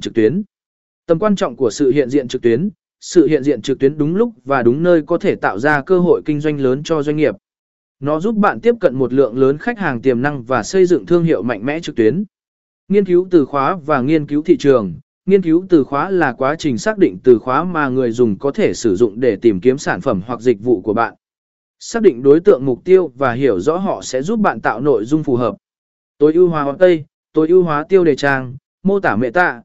trực tuyến. Tầm quan trọng của sự hiện diện trực tuyến, sự hiện diện trực tuyến đúng lúc và đúng nơi có thể tạo ra cơ hội kinh doanh lớn cho doanh nghiệp. Nó giúp bạn tiếp cận một lượng lớn khách hàng tiềm năng và xây dựng thương hiệu mạnh mẽ trực tuyến. Nghiên cứu từ khóa và nghiên cứu thị trường. Nghiên cứu từ khóa là quá trình xác định từ khóa mà người dùng có thể sử dụng để tìm kiếm sản phẩm hoặc dịch vụ của bạn. Xác định đối tượng mục tiêu và hiểu rõ họ sẽ giúp bạn tạo nội dung phù hợp. Tối ưu hóa Tây, tối ưu hóa tiêu đề trang, mô tả meta,